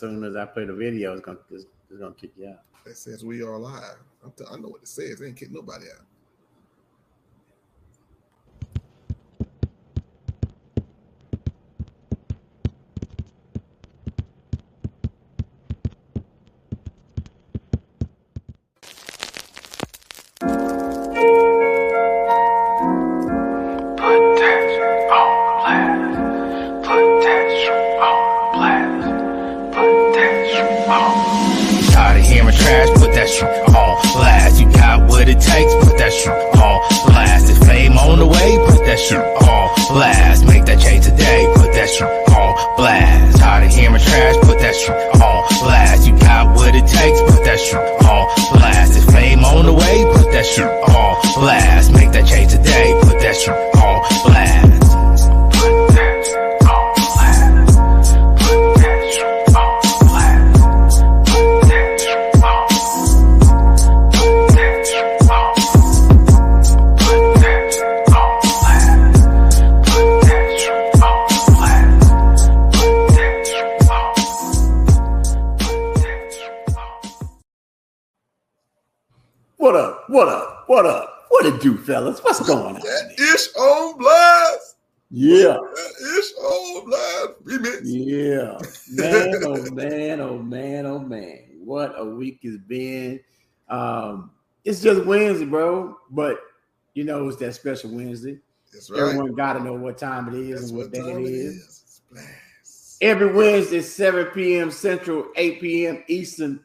soon as I play the video, it's gonna it's, it's gonna kick you out. It says we are live. I'm t- I know what it says. It ain't kick nobody out. It's just Wednesday, bro. But you know, it's that special Wednesday. That's right. Everyone got to know what time it is That's and what, what day it it is. Every Wednesday, 7 p.m. Central, 8 p.m. Eastern.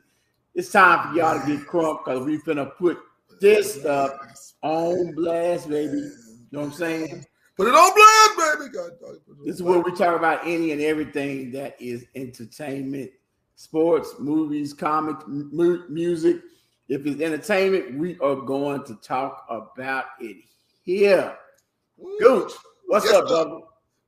It's time for y'all to get crunk because we finna put this stuff on blast, baby. You know what I'm saying? Put it on blast, baby. God, This is where we talk about any and everything that is entertainment, sports, movies, comic, mu- music. If it's entertainment, we are going to talk about it here. Woo. Gooch, what's up, brother?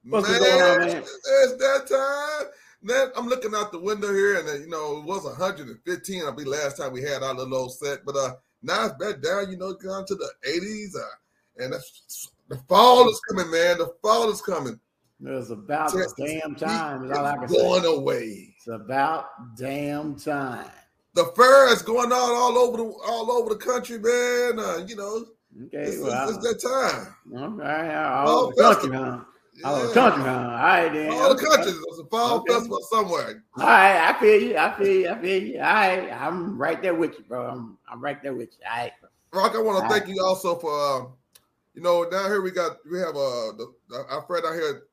What's been going on, man? It's that time. Then I'm looking out the window here, and uh, you know it was 115. I believe last time we had our little old set, but uh now it's back down. You know, down to the 80s, uh, and that's, the fall is coming, man. The fall is coming. It's about Texas damn time. Is all I can is say. going away. It's about damn time. The fair is going on all over the all over the country, man. Uh, you know, Okay, it's, well, it's, it's that time. all right, all over the country, huh? All the Yeah. country, huh? All right, then. All the Okay. countries. There's a fall Okay. festival somewhere. All right, I feel you. I feel you. I feel you. All right, I'm right there with you, bro. I'm, I'm right there with you. All right. Rock, I want to All thank you also for, uh, you know, down here we got we have uh, the, our friend out here.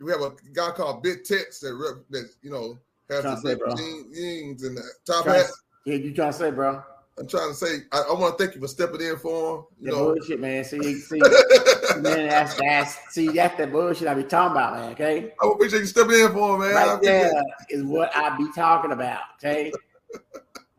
We have a guy called Big Tex that that you know Tryna the say, bro. jeans and the top hat. Yeah, you trying to say, bro? I'm trying to say I, I want to thank you for stepping in for him. You know, bullshit, man. See, see, man, that's that's see, that's the bullshit I be talking about, man. Okay, I appreciate you stepping in for him, man. Right there is what I be talking about. Okay,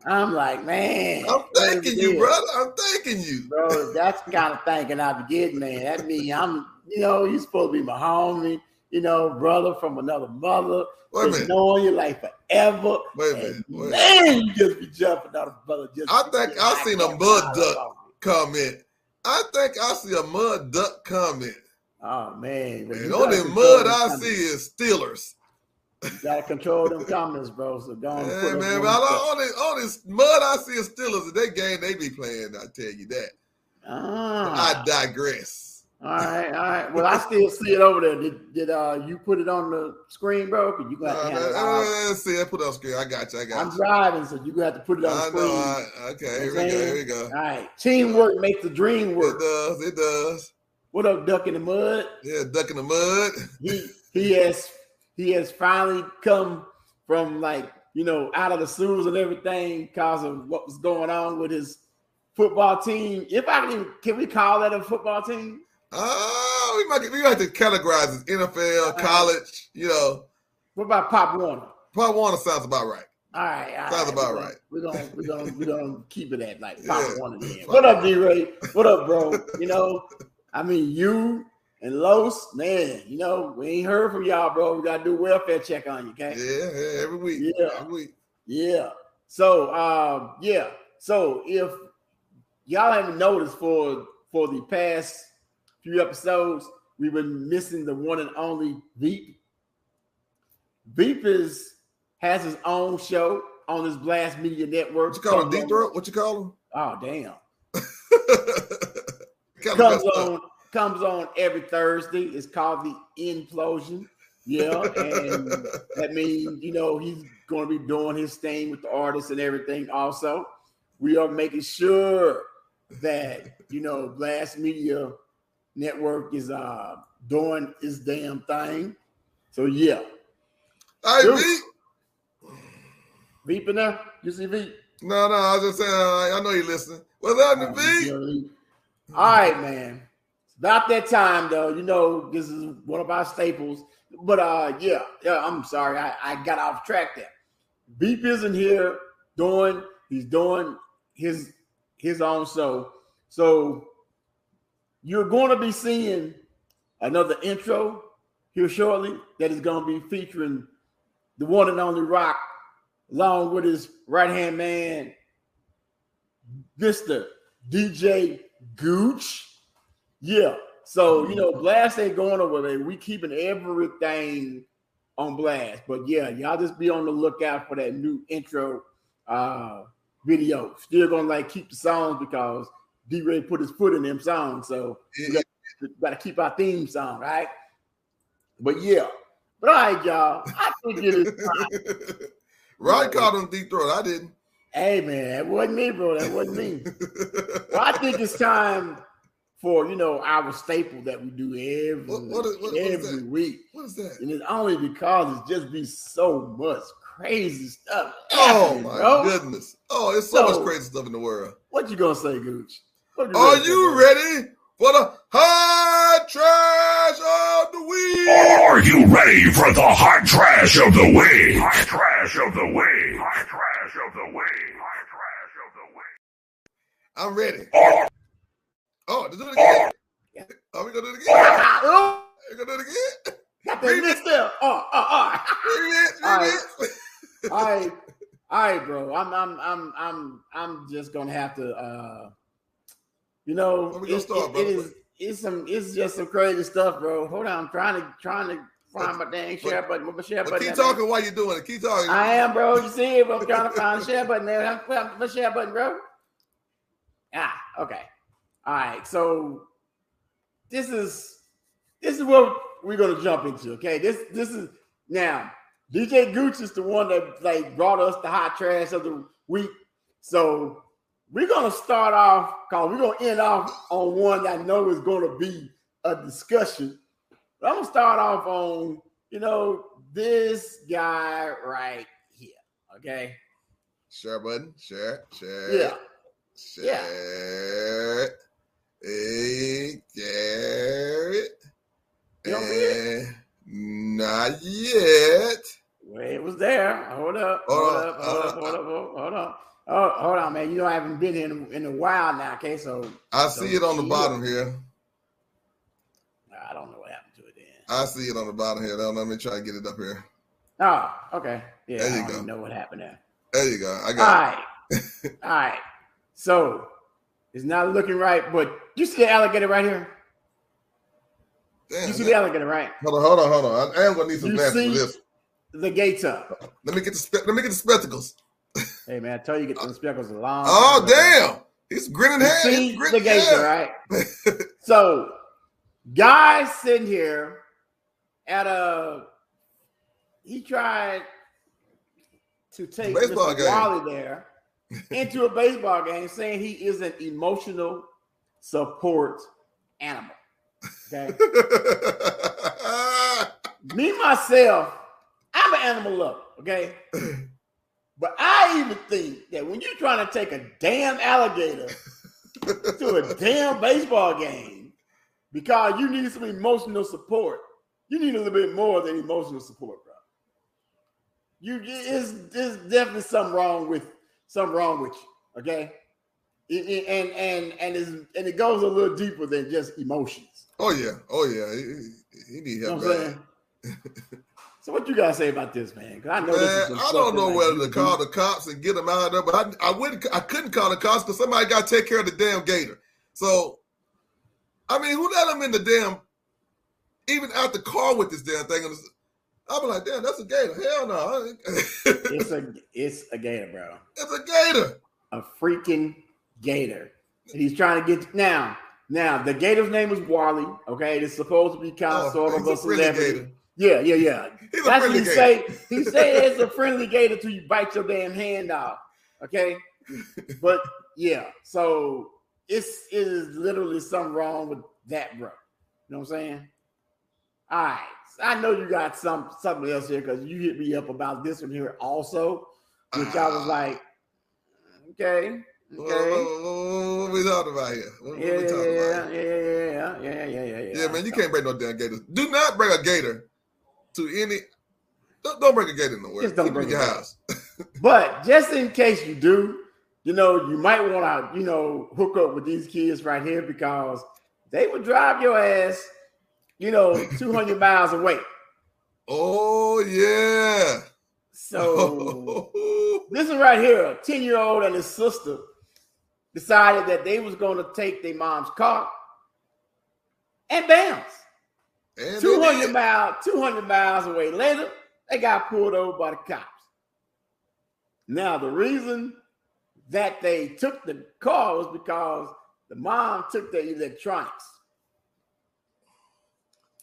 I'm like, man, I'm thanking you, brother. I'm thanking you. bro. That's the kind of thinking I be getting, man. That mean I'm, you know, you're supposed to be my homie, you know, brother from another mother. Wait a Just minute. knowing you like forever. Wait a minute. Wait. man, you just be jumping on a brother. Just I think I seen a mud duck. Comment. I think I see a mud duck comment. Oh man, but And only mud I comments. see is Steelers. You gotta control them comments, bro. So don't. Yeah, put man. on But the- only, only mud I see is Steelers. That game they be playing, I tell you that. Ah, I digress. All right, all right. Well, I still see it over there. Did, did uh you put it on the screen, bro? 'Cause you Uh, got to have uh, it see. I put it on screen. I got you. I got I'm you. driving, so you got to have to put it on the I screen. know. I, okay, here we go. Here we go. All right, teamwork makes the dream It work. does. It does. What up, Duck in the Mud? Yeah, duck in the mud. He he has he has finally come from like you know out of the sewers and everything because of what was going on with his football team. If I can, even, can we call that a football team? Oh, we might we might have to categorize as NFL, college. You know, What about Pop Warner? Pop Warner sounds about right. All right, all Sounds right. about we're right. We're gonna we're gonna we're gonna keep it at like Pop Yeah. Warner. Then. What up, D Ray? What up, bro? You know, I mean, you and Los, man. You know, we ain't heard from y'all, bro. We gotta do welfare check on you, okay? Yeah, yeah, every week. Yeah. Every week. Yeah. So um, yeah. So if y'all haven't noticed for for the past few episodes, we've been missing the one and only Veep. Veep is has his own show on his Blast Media Network. What you call him? Deep Throat? What you call him? Oh damn! Comes messed up. comes on every Thursday. It's called the Implosion. Yeah, and that means you know he's going to be doing his thing with the artists and everything. Also, we are making sure that you know Blast Media Network is uh doing his damn thing. So yeah, Hey, Dude. Veep. Veep in there. You see Veep? No, no, I was just saying, uh, I know you listening. What's happening, Veep? All right, man. It's about that time though. You know, this is one of our staples. But uh yeah, yeah, I'm sorry. I, I got off track there. Veep isn't here doing, he's doing his his own show. So you're going to be seeing another intro here shortly that is going to be featuring the one and only Rock, along with his right hand man, Mr. DJ Gooch. Yeah. So, you know, Blast ain't going over there. We keeping everything on blast. But yeah, y'all just be on the lookout for that new intro uh video. Still gonna like keep the songs because D Ray put his foot in them songs. So we got, we got to keep our theme song, right? But yeah. But all right, y'all. I think it is time. Rod called him Deep Throat. I didn't. Hey man, that wasn't me, bro. That wasn't me. Well, I think it's time for you know our staple that we do every What- what is- what- every week, what is that? and it's only because it's just be so much crazy stuff. Oh my bro. goodness! Oh, it's so, So- much crazy stuff in the world. What you gonna say, Gooch? What Are you bro? ready for the hot trash of the week? Are you ready for the hot trash of the week? Hot trash of the week. Hot trash of the week. Hot trash of the week. I'm ready. Are, Oh, to do it again. Are we gonna do it again? Ah, oh, We gonna do it again? got that mixed up. Oh, oh, oh. Remix, All right. remix. all right, all right, bro. I'm, I'm, I'm, I'm, I'm just gonna have to, uh, you know, Where we gonna it- start, it- it is, it's some, it's just some crazy stuff, bro. Hold on, I'm trying to, trying to find my dang share button. My share But button? keep talking while you're doing it. Keep talking. I am, bro. You see it? I'm trying to find the share button there. I'm my share button, bro. Ah, okay. All right. So this is this is what we're gonna jump into. Okay. This this is now DJ Gooch is the one that like brought us the hot trash of the week. So we're gonna start off because we're gonna end off on one that I know is gonna be a discussion. But I'm gonna start off on you know this guy right here. Okay. Share button. Share. Share. Yeah. Share. Hey, Garrett. You don't see And not yet. Well, it was there. Hold up. Oh, hold Hold on, up. Oh, hold up. hold up. Hold up. Hold on. Oh, hold on, man. You know I haven't been here in, in a while now. Okay, so I see it on the bottom here. I don't know what happened to it then. I see it on the bottom here. Now, let me try to get it up here. Oh, okay. Yeah, There I you don't go. know what happened there. There you go. I All got right. All right. So it's not looking right, but you see the alligator right here? Damn, You see that- the alligator, right? hold on, hold on, hold on. I am gonna need some You glasses for this. The gate's up. Let me get the let me get the spectacles. Hey man, I tell you, get the speckles a long. Oh damn! He's grinning head. see He's grinning the gator, right? so, guys sitting here at a, he tried to take Baseball Mr. game. Wally there into a baseball game, saying he is an emotional support animal. Okay, me myself, I'm an animal lover. Okay. But I even think that when you're trying to take a damn alligator to a damn baseball game because you need some emotional support. You need a little bit more than emotional support, bro. You it's, there's definitely something wrong with something wrong with you. Okay. It- it- and and and is and it goes a little deeper than just emotions. oh yeah, oh yeah. He, he need You know help. what I'm bad. saying? so what you gotta say about this, man? I know this is Man, I don't know whether to call the cops and get them out of there, but I, I wouldn't. I couldn't call the cops because somebody got to take care of the damn gator. So, I mean, who let him in the damn, even out the car with this damn thing? I'll be like, damn, that's a gator. Hell no. It's a it's a gator, bro. it's a gator. A freaking gator. And he's trying to get now. Now the gator's name is Wally. Okay, it's supposed to be oh, kind of Oh, sort of a celebrity. gator. Yeah, yeah, yeah. He's That's what he gator. say. He say it's a friendly gator till you bite your damn hand off. Okay, but yeah, so it's it is literally something wrong with that, bro. You know what I'm saying? All right, I know you got some something else here because you hit me up about this one here also, which I was Ah. like, okay, okay, what- what- what we talking about here? What, what yeah, we yeah, about? yeah, here? yeah, yeah, yeah, yeah, yeah, yeah. Yeah, man, you can't bring no damn gators. Do not bring a gator to any. Don't, don't bring a gator nowhere. Just don't Keep in bring your house. But just in case you do, you know, you might want to, you know, hook up with these kids right here because they would drive your ass, you know, 200 miles away. Oh yeah. So oh. this is right here, a 10 year old and his sister decided that they was going to take their mom's car and bounce. And 200 did. miles, 200 miles away later, they got pulled over by the cops. Now, the reason that they took the car was because the mom took the electronics.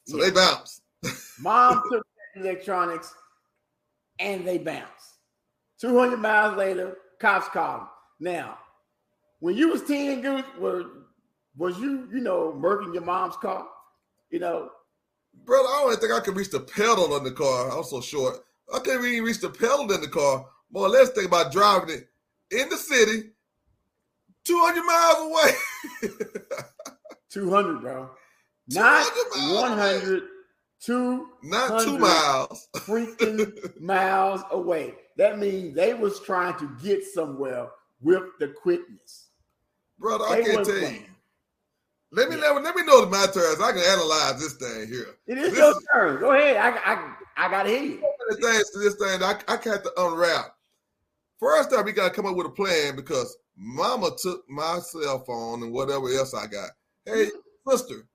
So they bounced. Mom took the electronics and they bounced. 200 miles later, cops called them. Now, when you was 10, Goose, were, was you, you know, murking your mom's car? You know, Brother, I don't think I could reach the pedal on the car. I'm so short. I couldn't even reach the pedal in the car. More or less think about driving it in the city, 200 miles away. 200, bro. Not 200 miles 100, two Not two miles. freaking miles away. That means they was trying to get somewhere with the quickness. Brother, They I can't tell you. Let me Yeah. let, let me know the my turns. I can analyze this thing here. It is This your turn. Go ahead. I, I, I got to hear you. the things to this thing I, I got to unwrap. First time we gotta come up with a plan because mama took my cell phone and whatever else I got. Hey, mm-hmm. sister,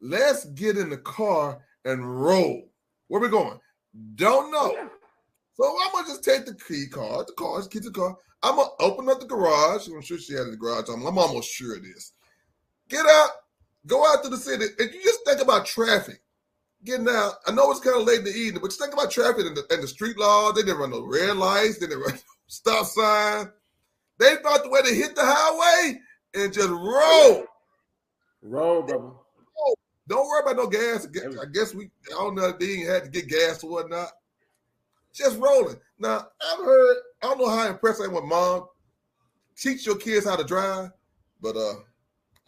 let's get in the car and roll. Where we going? Don't know. Yeah. So I'm gonna just take the key card, the car, just keep the car. I'm gonna open up the garage. I'm sure she had the garage. I'm, I'm almost sure it is. Get out, go out to the city, and you just think about traffic. Getting out. I know it's kind of late in the evening, but just think about traffic and the, and the street laws. They didn't run no red lights. They didn't run no stop sign. They found the way to hit the highway and just roll. Roll, brother. Don't worry about no gas. I guess- That was- I guess we I don't know if they ain't had to get gas or whatnot. Just rolling. Now I've heard. I don't know how impressed I am with mom. Teach your kids how to drive, but uh,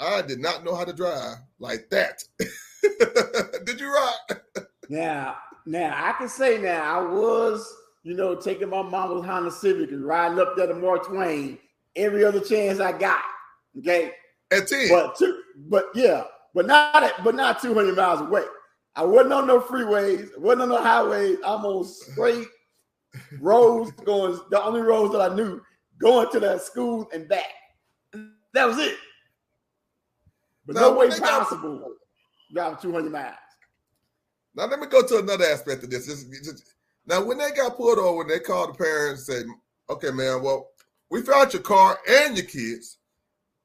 I did not know how to drive like that. did you rock? Now, now I can say now I was, you know, taking my mama's Honda Civic and riding up there to Mark Twain every other chance I got. Okay. At ten. But two, but yeah, but not at, but not 200 miles away. I wasn't on no freeways, wasn't on no highways. I'm on straight roads going. The only roads that I knew going to that school and back. That was it. But Now, no way they got- possible driving 200 miles. Now let me go to another aspect of this. This- this- Now, when they got pulled over, when they called the parents and said, "Okay, man, well, we found your car and your kids.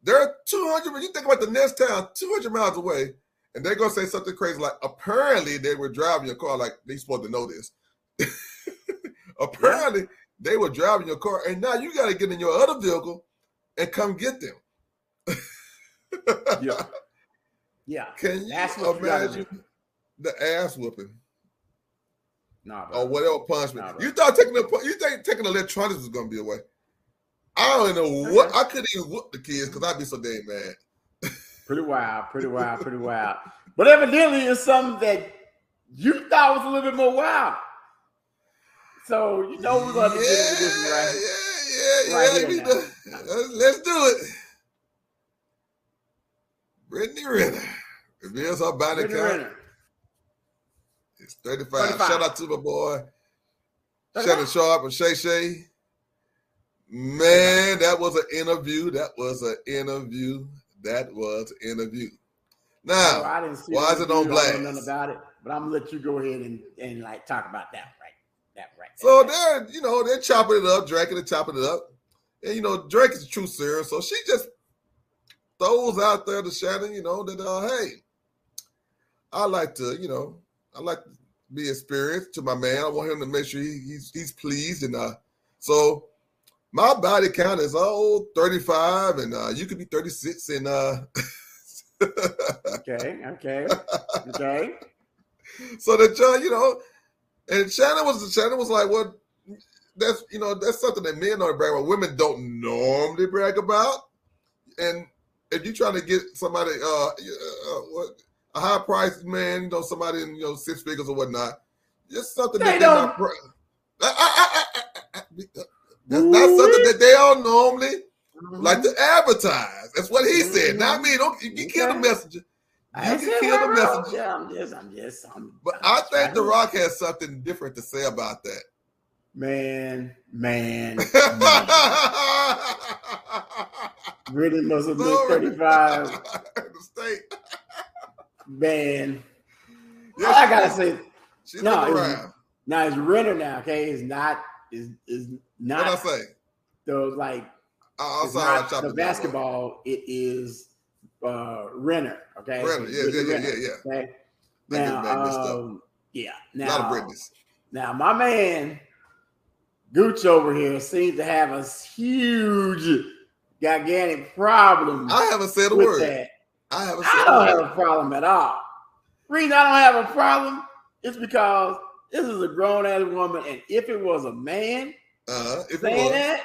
They're 200. When you think about the next town, 200 miles away, and they're gonna say something crazy like, apparently they were driving your car. Like they supposed to know this. apparently they were driving your car, and now you got to get in your other vehicle and come get them. Yeah. Yeah. Can you imagine the ass whooping? Nah, or whatever punishment. Nah, you thought taking the you think taking electronics was gonna be away. I don't know what I couldn't even whoop the kids because I'd be so damn mad. Pretty wild, pretty wild, pretty wild. But evidently, it's something that you thought was a little bit more wild. So you know we're going to get into this right. yeah, yeah, right yeah. here we do- let's, let's do it. Brittany Renner reveals her body Brittany count. Renner. It's 35. 35. Shout out to my boy 35. Shannon Sharpe and Shay Shay. Man, that was an interview. That was an interview. That was an interview. Now, I didn't see why is it on review. I don't know blast? Nothing about it. but I'm gonna let you go ahead and, and like talk about that right. That right. So they're, you know, they're chopping it up, Drake and chopping it up. And you know, Drake is a true seer, so she just throws out there to Shannon, you know, that uh, hey, I like to, you know, I like to be experienced to my man. I want him to make sure he, he's he's pleased. And uh so my body count is oh 35 and uh you could be 36 and uh okay, okay, okay. so that you know, and Shannon was Shannon was like, "What? Well, that's you know that's something that men don't brag about. Women don't normally brag about. And if you're trying to get somebody, uh, uh a high priced man, you know, somebody in you know six figures or whatnot, just something They that they're don't- not. Bra- I- I- I- I- I- that's not something that they all normally like to advertise. That's what he said. Not me. Don't you, you kill the messenger. You said can kill the right, right. messenger. Yeah, I'm just, I'm just, I'm. But I'm I think The Rock has something different to say about that. Man, man, man. Really must have been 35. the state. Man, Yeah, all I gotta say, She's No, looking it was- around. now it's Renner now. Okay, it's not, is is What not I say? those like I'm sorry, not the basketball. It is uh Renner. Okay, Renner, yeah, yeah, yeah, yeah, yeah. Okay, now, that mixed up. um, yeah, A lot of now, Britneys. now my man Gooch over here seems to have a huge, gigantic problem I haven't said a word. that. I haven't I don't have a problem at all. Reason I don't have a problem is because this is a grown ass woman, and if it was a man Uh, it saying that,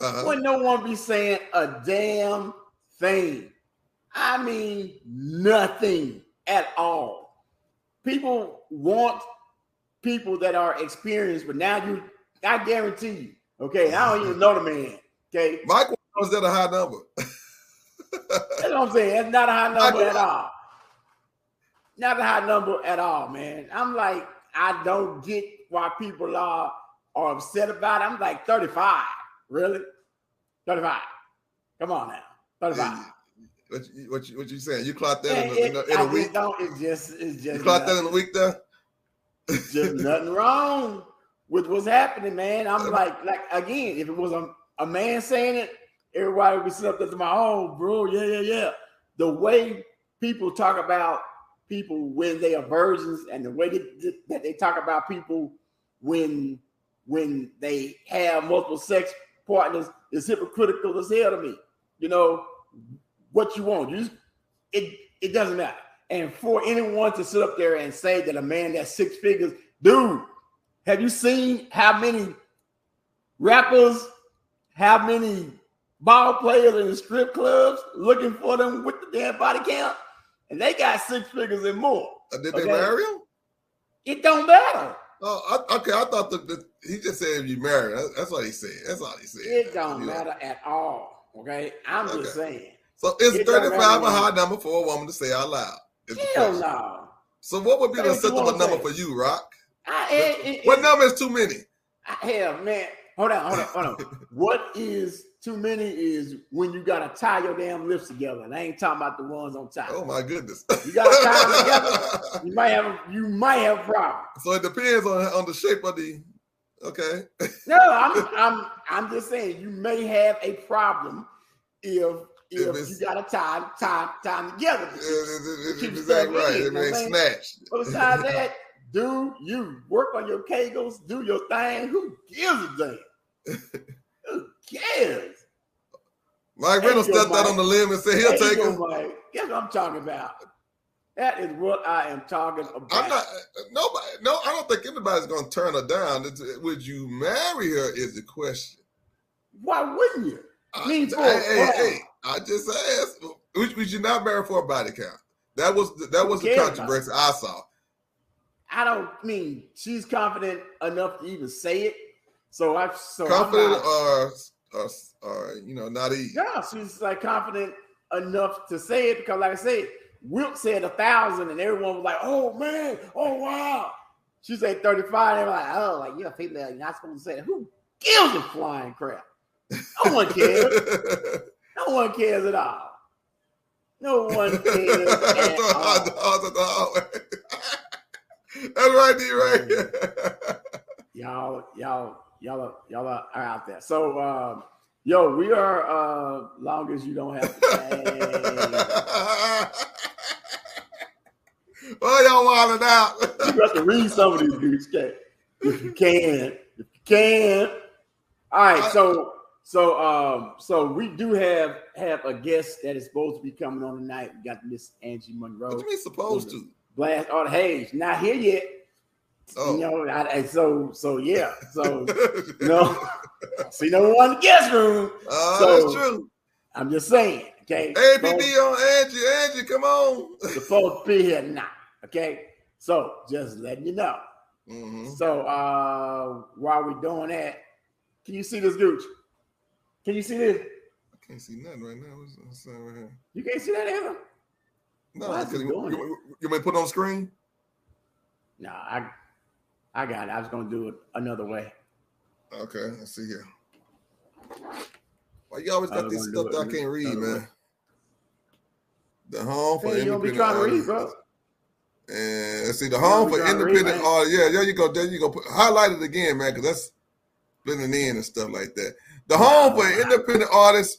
uh, would no one be saying a damn thing? I mean, nothing at all. People want people that are experienced, but now you, I guarantee you, okay, I don't even know the man, okay, Mike was at a high number. That's what I'm saying. That's not a high number at all. Not a high number at all, man. I'm like, I don't get why people are are upset about it. I'm like 35. Really? 35. Come on now. 35. what, you, what, you, what you saying? You clocked that in, a, in, a, in I a just week? don't, it's just it's You just clocked that nothing, in a week there? just nothing wrong with what's happening, man. I'm like, like again, if it was a, a man saying it, everybody would sitting up there to my own, bro. Yeah, yeah, yeah. The way people talk about people when they are virgins, and the way that, that they talk about people when when they have multiple sex partners is hypocritical as hell to me. You know what you want. You just, it it doesn't matter. And for anyone to sit up there and say that a man that's six figures, dude, have you seen how many rappers, how many ball players in the strip clubs looking for them with the damn body count? And they got six figures and more. Uh, did Okay. they marry him? It don't matter. Oh, I, okay. I thought that that- he just said if you married. That's what he said. That's all he said. It don't You know. matter at all. Okay. I'm just saying. So is It 35 a high number for a woman to say out loud? Hell no. So what would be the acceptable number say. for you, Rock? I, it, it, What number is too many? I- hell, man. Hold on, hold on, hold on. what is too many is when you gotta tie your damn lips together. And I ain't talking about the ones on top. Oh my goodness. You gotta tie them together. You might have you might have a problem. so it depends on on the shape of the. Okay. No, I'm I'm I'm just saying you may have a problem if If if, you gotta tie tie tie them together. It's keep exactly stuff right. It you know ain't snatched. But besides that, do you work on your kegels, do your thing. Who gives a damn? Cares? Mike Reynolds stepped out on the limb and said he'll take him. Mike. Guess what I'm talking about? That is what I am talking about. I'm not. Uh, nobody. No, I don't think anybody's going to turn her down. It's, uh, would you marry her? Is the question. Why wouldn't you? I, for- hey, hold hey, I just asked. Would, would you not marry for a body count? That was the, that was the controversy I saw. I don't mean she's confident enough to even say it. So I so Confident or, or or you know naive. Yeah, she's like confident enough to say it because, like I said, Wilt said a thousand, and everyone was like, "Oh man, oh wow." She said thirty-five, and they were like, "Oh, like you're a female, you're not supposed to say that." Who gives a flying crap? No one cares. no one cares at all. No one cares at all. That's right, D. Right. y'all, y'all, y'all, are, y'all are out there. So, um, yo, we are. uh Long as you don't have to say. oh, y'all wilding out. you got to read some of these dudes, okay? If you can, if you can. All right, so so um so we do have have a guest that is supposed to be coming on tonight. We got Miss Angie Monroe. What you mean supposed to? Blast all the Hayes. Not here yet. Oh. You know, I, so so yeah. So no, see no one in the guest room. Oh, So- that's true. I'm just saying, okay. APB on Angie. Angie, come on. supposed to be here now. Okay. So just letting you know. Mhm. So uh while we're doing that, can you see this gooch? Can you see this? I can't see nothing right now. What's, what's right here? You can't see that either? No, because you, you, you, you may put it on screen. No, I I got it. I was gonna do it another way. Okay, let's see here. Why you always got this stuff that I can't read, man? way. The home for Man, you don't be independent trying to read, artists. bro. And let's see, the home for be trying to read, independent man. artists. Yeah, there you go. There you go. Put, highlight it again, man, because that's blending in and stuff like that. The home for independent artists,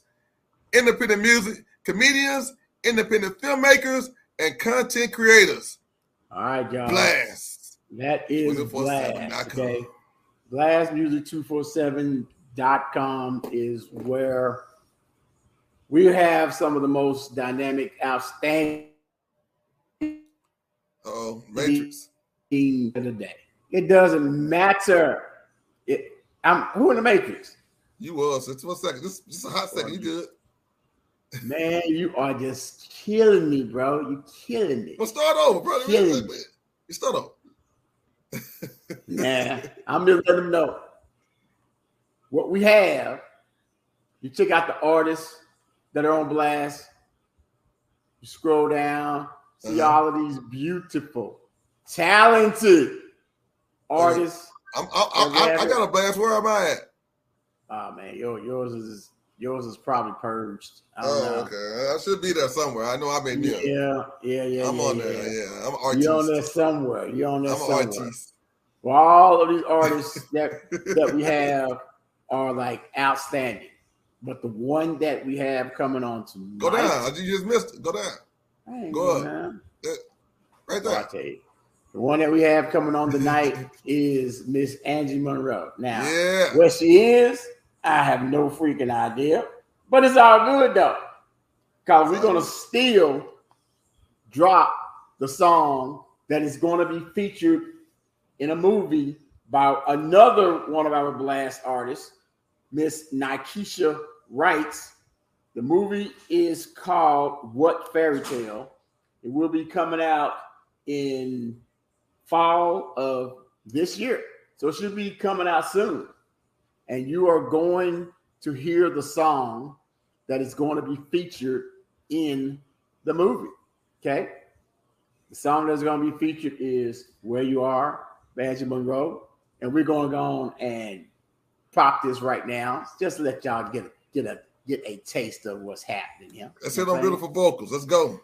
independent music, comedians, independent filmmakers, and content creators. All right, y'all. Blast. That is 247.com. Blast. Okay. Blastmusic247.com is where we have some of the most dynamic, outstanding Oh, Matrix. team of the day. It doesn't matter. It, I'm who in the Matrix? You was. Just one second. A hot second. You good. Man, you are just killing me, bro. You killing me. Well, start over, brother. Killing. You start over. Nah, I'm just letting them know what we have. You check out the artists that are on blast. You scroll down, see Uh-huh. all of these beautiful, talented artists. I'm, I, I, I, I got a blast. Where am I at? Oh man, your, yours is yours is probably purged. I don't Oh, know. okay. I should be there somewhere. I know I may be. Yeah, yeah, yeah. I'm yeah, on yeah. there. Yeah, I'm artist. You're on there somewhere. You're on there I'm an somewhere. artist. Well, all of these artists that that we have are like outstanding. But the one that we have coming on tonight, Go down. You just missed it. Go down. Go up. Right Well, I there. tell you, the one that we have coming on tonight is Miss Angie Monroe. Now, Yeah. where she is, I have no freaking idea. But it's all good though, because we're gonna still drop the song that is going to be featured in a movie by another one of our blast artists, Miss Nikesha Wrights. The movie is called What Fairy Tale. It will be coming out in fall of this year. So it should be coming out soon. And you are going to hear the song that is going to be featured in the movie. Okay. The song that's going to be featured is Where You Are, by Angie Monroe. And we're going to go on and pop this right now. Just to let y'all get a, get a get a taste of what's happening here. Let's You hit on beautiful vocals. Let's go.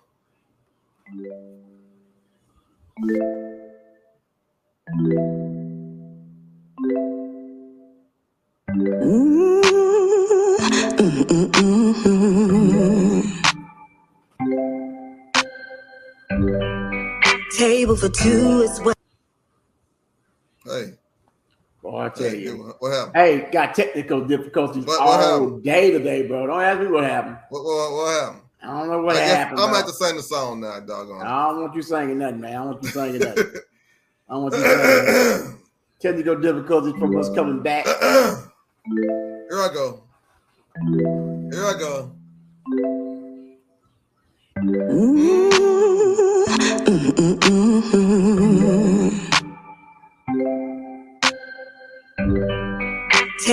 Table for two is what Hey. Boy, I tell Hey, you. what happened? Hey, got technical difficulties What- what all happened? day today, bro. Don't ask me what happened. What, what, what happened? I don't know what happened. I'm about to sing the song now, doggone. I don't want you singing nothing, man. I don't want you singing nothing. I don't want you singing technical difficulties from us coming back. Here I go. Here I go.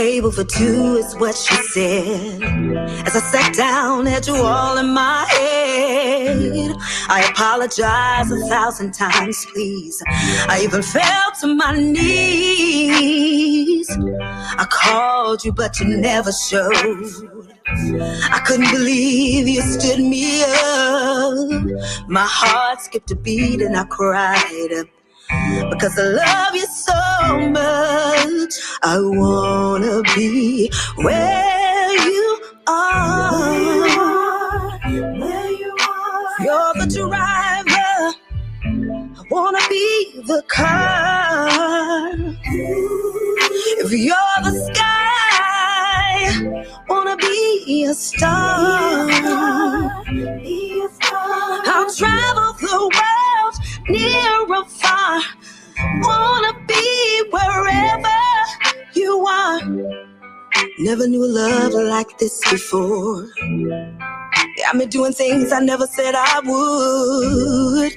Table for two is what she said. As I sat down, had you all in my head. I apologize a thousand times, please. I even fell to my knees. I called you, but you never showed. I couldn't believe you stood me up. My heart skipped a beat and I cried. Because I love you so much. I wanna be where you are. Where you are. You're the driver. I wanna be the car. If you're the sky, wanna be a star. I'll travel the world, near or far. Wanna be wherever you are. Never knew a love like this before. Got me doing things I never said I would.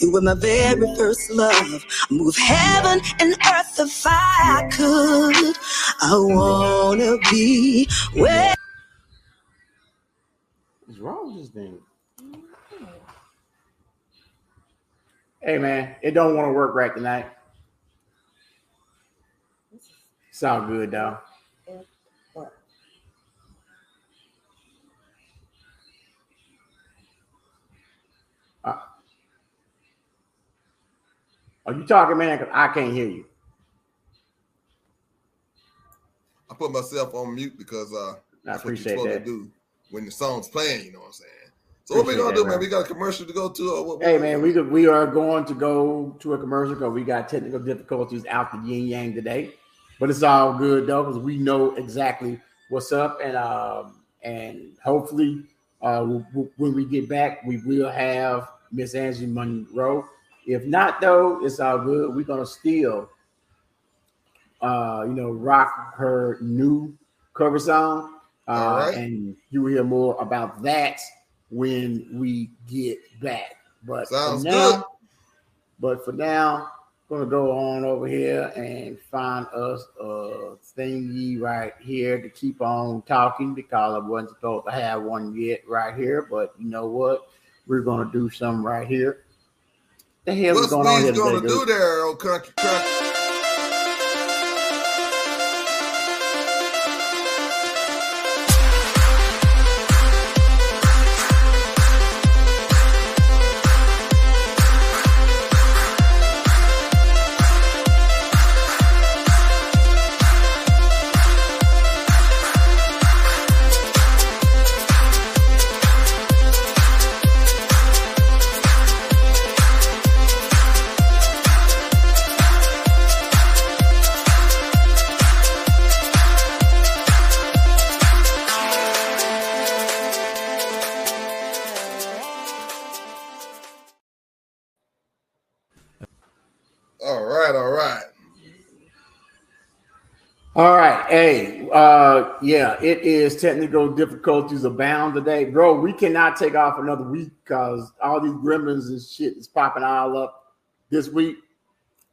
You were my very first love. Move heaven and earth if I could. I wanna be where. What's wrong with this thing? Hey man, it don't want to work right tonight. It's all good though. Uh, are you talking, man? Cause I can't hear you. I put myself on mute because uh, I that's what you're appreciate supposed that. to do when the song's playing. You know what I'm saying? So what we gonna that, do, man? man. We got a commercial to go to. Or what, Hey man, we could, we are going to go to a commercial because we got technical difficulties out the yin yang today, but it's all good though because we know exactly what's up and um and hopefully uh w- w- when we get back we will have Miss Angie Monroe. If not though, it's all good. We're gonna still uh you know rock her new cover song. Uh, All right. and you will hear more about that when we get back. But Sounds for now, good. but for now, gonna go on over here and find us a thingy right here to keep on talking because I wasn't supposed to have one yet right here. But you know what? We're gonna do something right here. The hell is What's going on here gonna do there, old country country? Hey, uh, yeah, it is technical difficulties abound today, bro. We cannot take off another week because all these gremlins and shit is popping all up this week.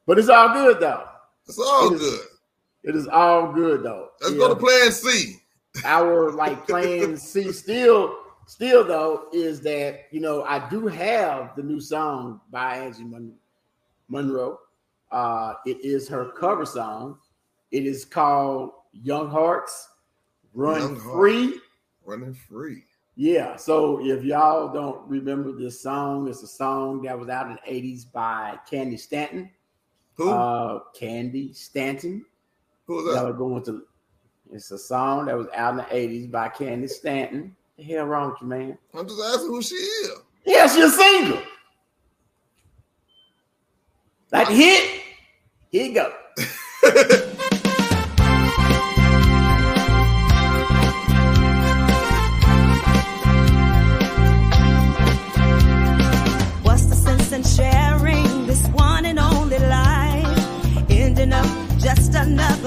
But it's all good though. It's all It is- good. It is all good though. Let's Yeah. go to Plan C. our like plan C still still though is that you know I do have the new song by Angie Mon- Monroe. Uh, it is her cover song. It is called Young Hearts Run Young. Free. Running free. Yeah. So if y'all don't remember this song, it's a song that was out in the 80s by Candy Stanton. Who? Uh, Candy Stanton. Who was Y'all that? are going to. It's a song that was out in the 80s by Candy Stanton. The hell wrong with you, man? I'm just asking who she is. Yeah, she's a single. That hit, here you go. another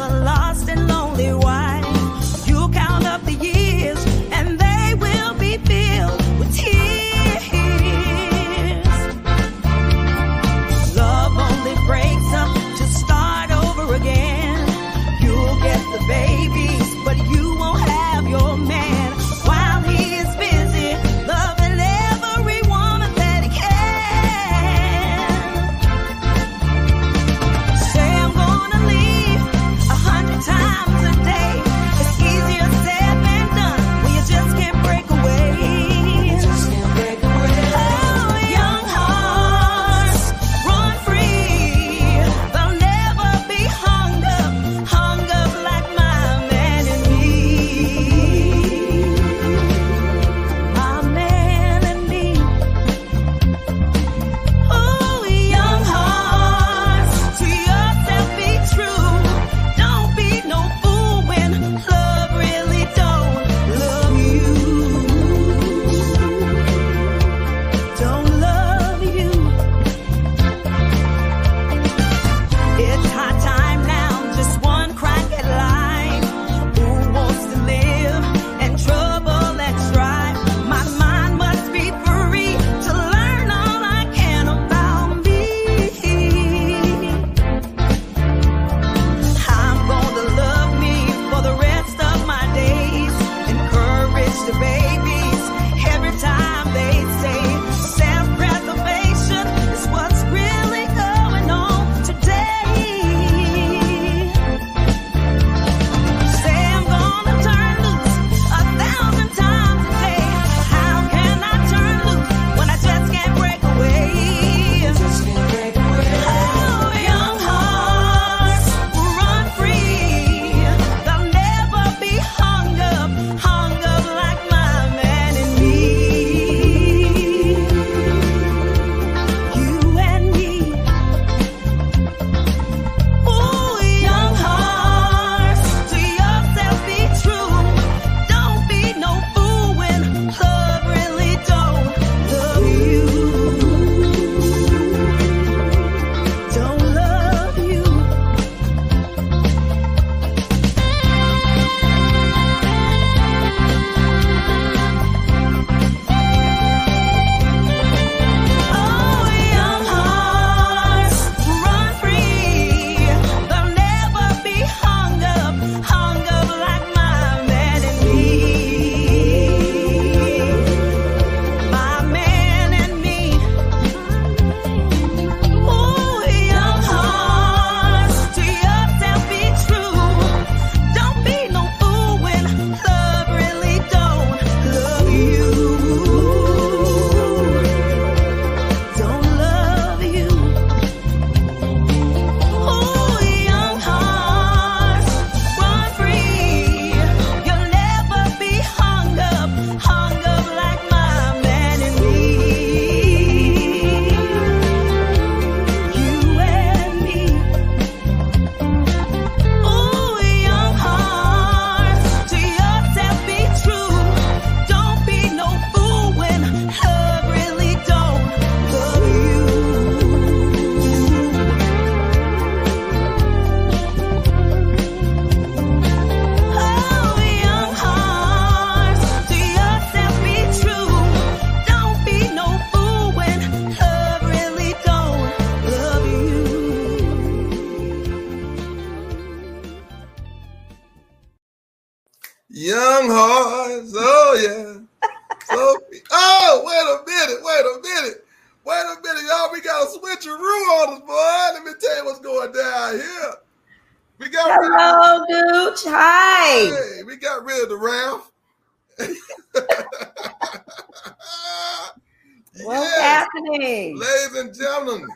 happening? Ladies and gentlemen,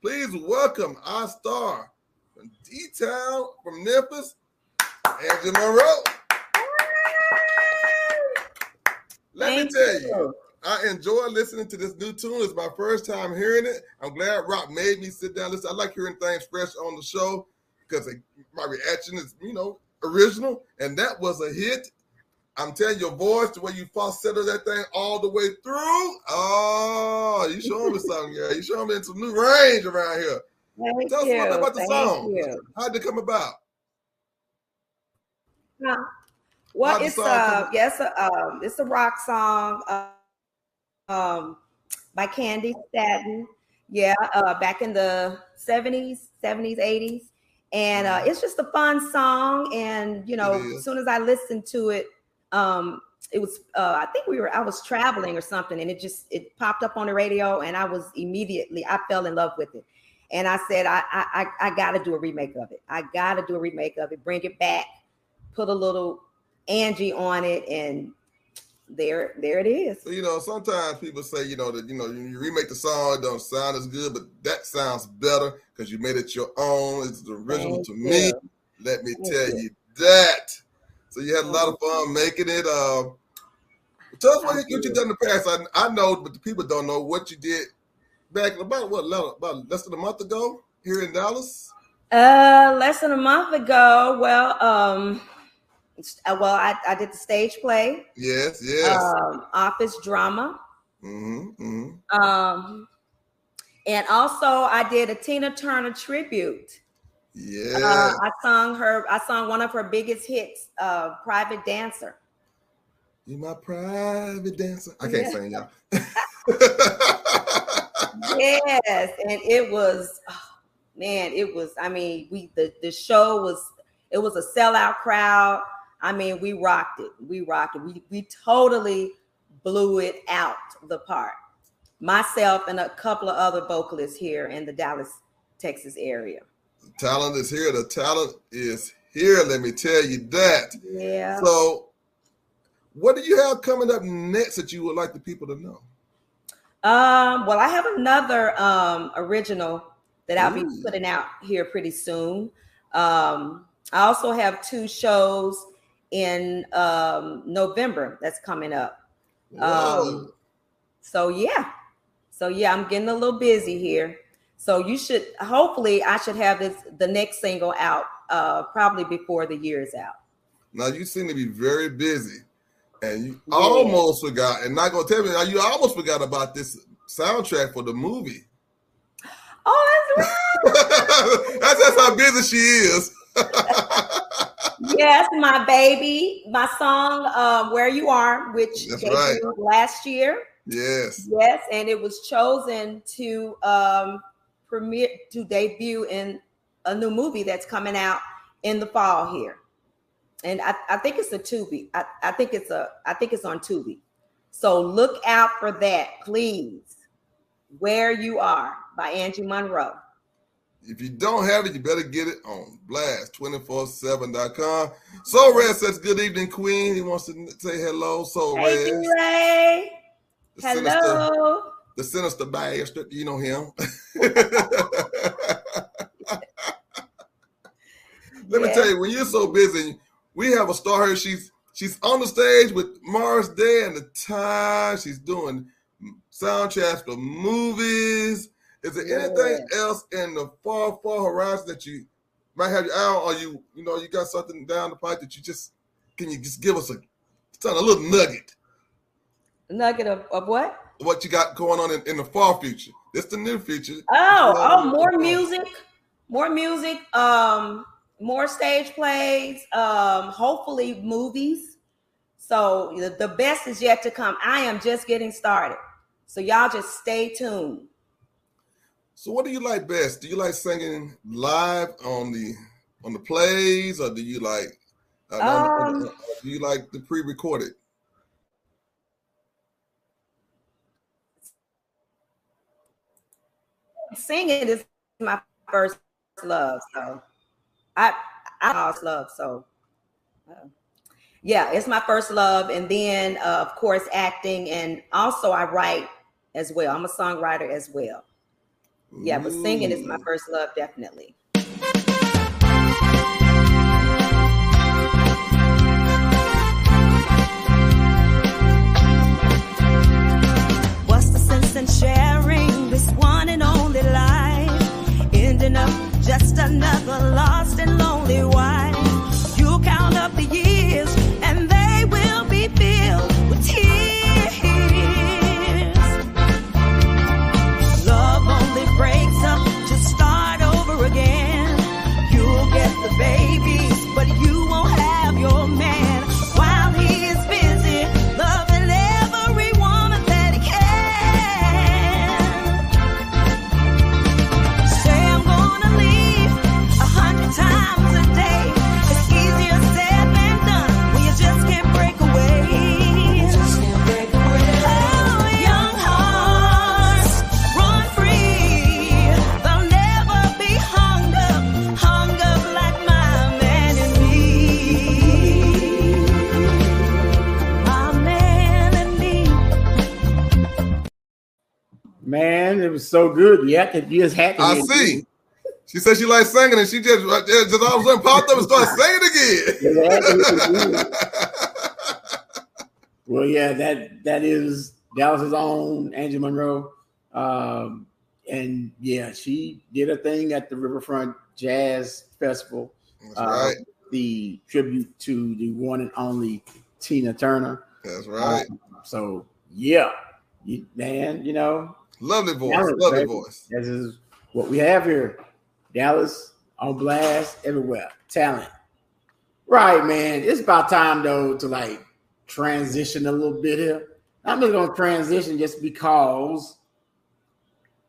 please welcome our star from D Town, from Memphis, Angie Monroe. Let Thank me tell you, I enjoy listening to this new tune. It's my first time hearing it. I'm glad Rock made me sit down. Listen, I like hearing things fresh on the show because my reaction is, you know, original, and that was a hit. I'm telling your voice, the way you falsetto that thing all the way through. Oh, you showing me something, girl. You showing me some new range around here. Thank Tell us you. something about the Thank song. you. How'd it come about? Well, How'd the it's uh, yes, a, um, it's a rock song, uh, um, by Candi Staton. Yeah, uh, back in the seventies, seventies, eighties, and uh, it's just a fun song. And you know, Mm-hmm. As soon as I listened to it, um, it was uh, I think we were I was traveling or something, and it just it popped up on the radio, and I was immediately I fell in love with it. And I said, I I I, I got to do a remake of it. I got to do a remake of it. Bring it back. Put a little Angie on it, and there there it is. So, you know, sometimes people say, you know, that you know, you remake the song, it don't sound as good, but that sounds better because you made it your own. It's the original Thank to me. Let me Thank tell you. you that. So you had a lot of fun making it. Uh, tell us what, you- what you done in the past. I, I know, but the people don't know what you did back about what about less than a month ago here in Dallas. Uh, less than a month ago. Well, um, uh, well, I, I did the stage play, Yes, yes. um, office drama, hmm hmm um, and also I did a Tina Turner tribute. Yeah. Uh, I sung her. I sung one of her biggest hits, uh, "Private Dancer." you my private dancer. I can't Yeah. sing, y'all. yes, and it was, oh, man, it was. I mean, we the the show was. It was a sellout crowd. I mean, we rocked it. We rocked it. We we totally blew it out the park. Myself and a couple of other vocalists here in the Dallas, Texas area. Talent is here. The talent is here. Let me tell you that. Yeah. So, what do you have coming up next that you would like the people to know? Um, well, I have another um original that I'll be putting out here pretty soon. Um, I also have two shows in um November that's coming up. Whoa. Um, so yeah. So yeah, I'm getting a little busy here. So you should hopefully I should have this the next single out uh probably before the year is out. now you seem to be very busy, and you Yeah. almost forgot. And not gonna tell me now. You almost forgot about this soundtrack for the movie. Oh, that's right. that's that's how busy she is. yes, my baby, my song um, "Where You Are," which That's debuted right. last year. yes. Yes, and it was chosen to um, premiere to debut in a new movie that's coming out in the fall here, and I, I think it's a Tubi. I, I think it's a I think it's on Tubi. So look out for that, please. Where you are by Angie Monroe. If you don't have it, you better get it on blast247.com. So Red says, Good evening, Queen. He wants to say hello. So Hey, Red. Ray. The sinister, Hello. The sinister bastard. You know him. Let me tell you, when you're so busy, we have a star here. She's she's on the stage with Morris Day and the Time. She's doing soundtracks for movies. Is there anything else in the far, far horizon that you might have your eye on, or you, you know, you got something down the pipe that you just can you just give us a, a little nugget Nugget of, of what? What you got going on in, in the far future? This the near future. Oh, oh, more music, more music, um, more stage plays, um, hopefully movies. So the, the best is yet to come. I am just getting started. So y'all just stay tuned. So what do you like best? Do you like singing live on the on the plays, or do you like Uh, Um. Do you like the pre-recorded? Singing is my first love, so I I lost love, so uh, yeah, it's my first love, and then uh, of course acting, and also I write as well. I'm a songwriter as well. Yeah, but singing is my first love, definitely. What's the sense in sharing this one and only life? Ending up just another lost and lonely wife. So good. Yeah, to you just had. I it. see. She said she likes singing, and she just just, just all of a sudden popped up and started singing You had to hear again. Well, yeah, that that is Dallas's own Angie Monroe, um, and yeah, she did a thing at the Riverfront Jazz Festival, That's uh, right. the tribute to the one and only Tina Turner. That's right. So yeah, you, man, you know Lovely voice. Dallas, Lovely baby. voice. This is what we have here. Dallas on blast everywhere. Talent. Right, man. It's about time though to like transition a little bit here. I'm just gonna transition just because.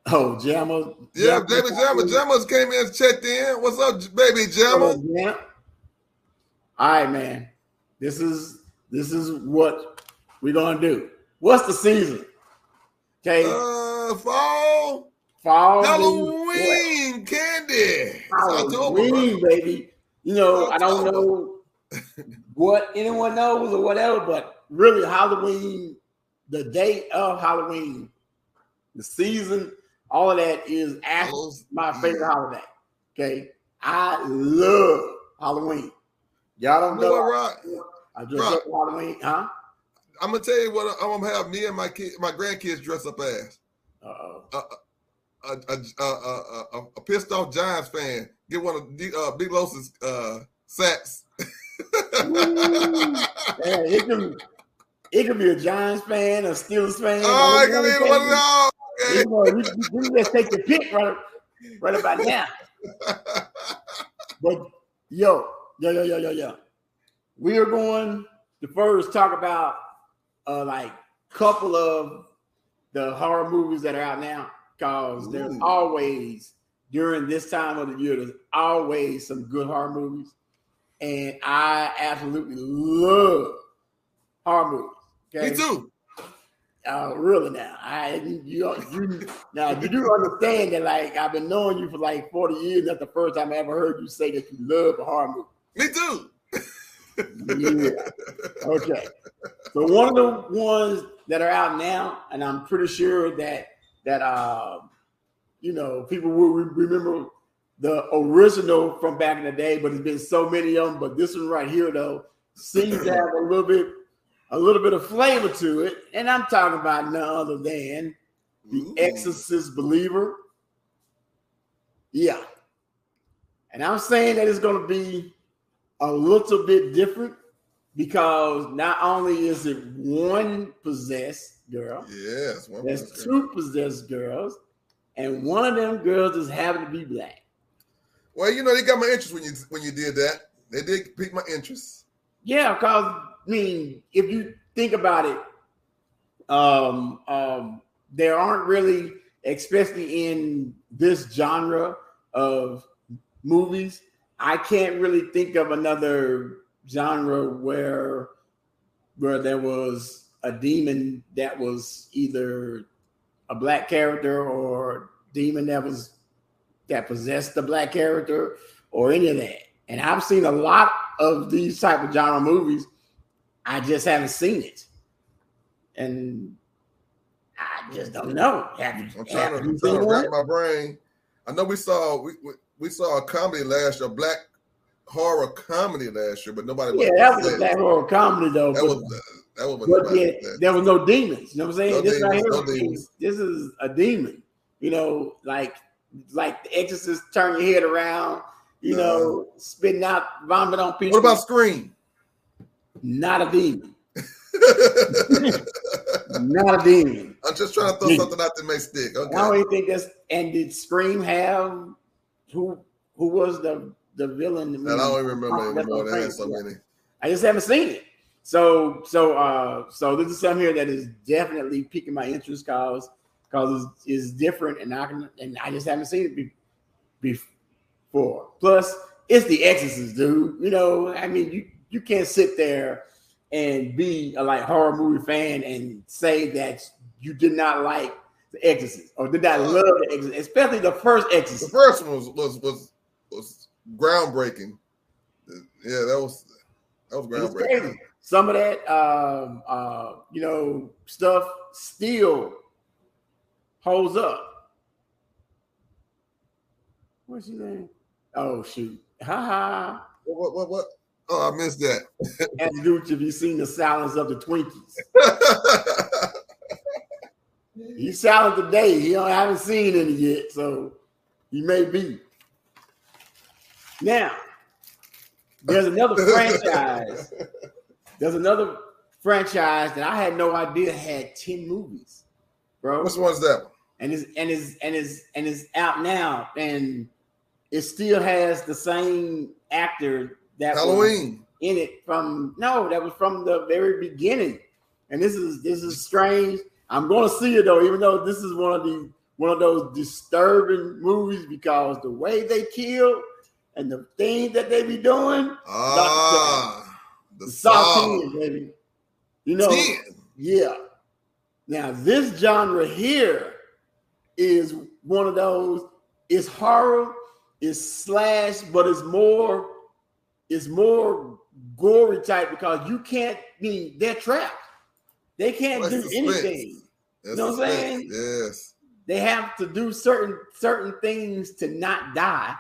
Oh, Jammer. Yeah, baby Jammer. Jammer's came in and checked in. What's up, baby Jammer? Yeah. All right, man. This is this is what we're gonna do. What's the season? Okay, Uh, fall, fall. Halloween candy. It's October, Halloween, baby. You know, I don't know what anyone knows or whatever, but really, Halloween, the day of Halloween, the season, all of that is after my mm. favorite holiday. Okay, I love Halloween. Y'all don't You know know. what, Rock? I Rock. up Halloween, huh? I'm gonna tell you what I'm gonna have me and my kid, my grandkids dress up as. Uh-oh. a, a, a, a, a, pissed off Giants fan get one of D, uh, Big Los's uh, sacks. Yeah, it can it could be a Giants fan, a Steelers fan. oh, or I can be one of those. You know, we just take the pick right, right about now. But yo, yo, yo, yo, yo, yo. We are going to first talk about uh like couple of the horror movies that are out now because there's always during this time of the year there's always some good horror movies and I absolutely love horror movies. Okay? Me too. Uh, really now, I you, you you now you do understand that like I've been knowing you for like forty years. That's the first time I ever heard you say that you love a horror movie. Me too. Yeah. Okay. So one of the ones that are out now, and I'm pretty sure that that uh, you know people will re- remember the original from back in the day, but there's been so many of them. But this one right here, though, seems to have a little bit a little bit of flavor to it, and I'm talking about none other than the Ooh. Exorcist believer. Yeah. And I'm saying that it's going to be a little bit different because not only is it one possessed girl, Yes. one there's percent. two possessed girls, and one of them girls just happen to be black. Well, you know they got my interest when you when you did that. They did pique my interest. Yeah, because I mean, if you think about it, um, um, there aren't really, especially in this genre of movies, I can't really think of another genre where where there was a demon that was either a black character or demon that was that possessed the black character or any of that. And I've seen a lot of these type of genre movies. I just haven't seen it. And I just don't know. Have you, I'm trying have to, you trying to rack my brain. I know we saw we, we, we saw a comedy last year, black horror comedy last year, but nobody. Yeah, that was a black horror comedy though. That was uh, that was But yeah, there was no demons. You know what I'm saying? No this right here, no is- demons. this is a demon. You know, like like the exorcist turn your head around, you No. know, spitting out vomit on people. What about Scream? not a demon? Not a demon. I'm just trying to throw something out that may stick. Okay. I don't even think that's and did Scream have who who was the the villain? And I don't even remember anymore. They I'm had so many. I just haven't seen it. So so uh so this is something here that is definitely piquing my interest cause because it's, it's different and I can and I just haven't seen it be, before. Plus, it's the Exorcist, dude. You know, I mean, you you can't sit there and be a like horror movie fan and say that you did not like the Exorcist or did not love the Exorcist, especially the first Exorcist. The first one was was was, was groundbreaking. Yeah, that was that was groundbreaking. crazy. Some of that, um, uh, you know, stuff still holds up. What's your name? Oh shoot! Ha ha! What what what? Oh, I missed that. Ask Gooch if you seen the silence of the Twinkies. He's silent today. He don't, I haven't seen any yet, so he may be. Now, there's another franchise. There's another franchise that I had no idea had 10 movies, bro. Which one's that one? And is and is and is and is out now. And it still has the same actor that was Halloween. in it from no, that was from the very beginning. And this is this is strange. I'm gonna see it though, even though this is one of the one of those disturbing movies because the way they kill and the things that they be doing, Ah, the the Saw Saw 10, baby. You know, 10. yeah. Now this genre here is one of those. It's horror, it's slash, but it's more, it's more gory type because you can't mean they're trapped. They can't do suspense. anything. That's know what I'm saying? Yes. They have to do certain certain things to not die,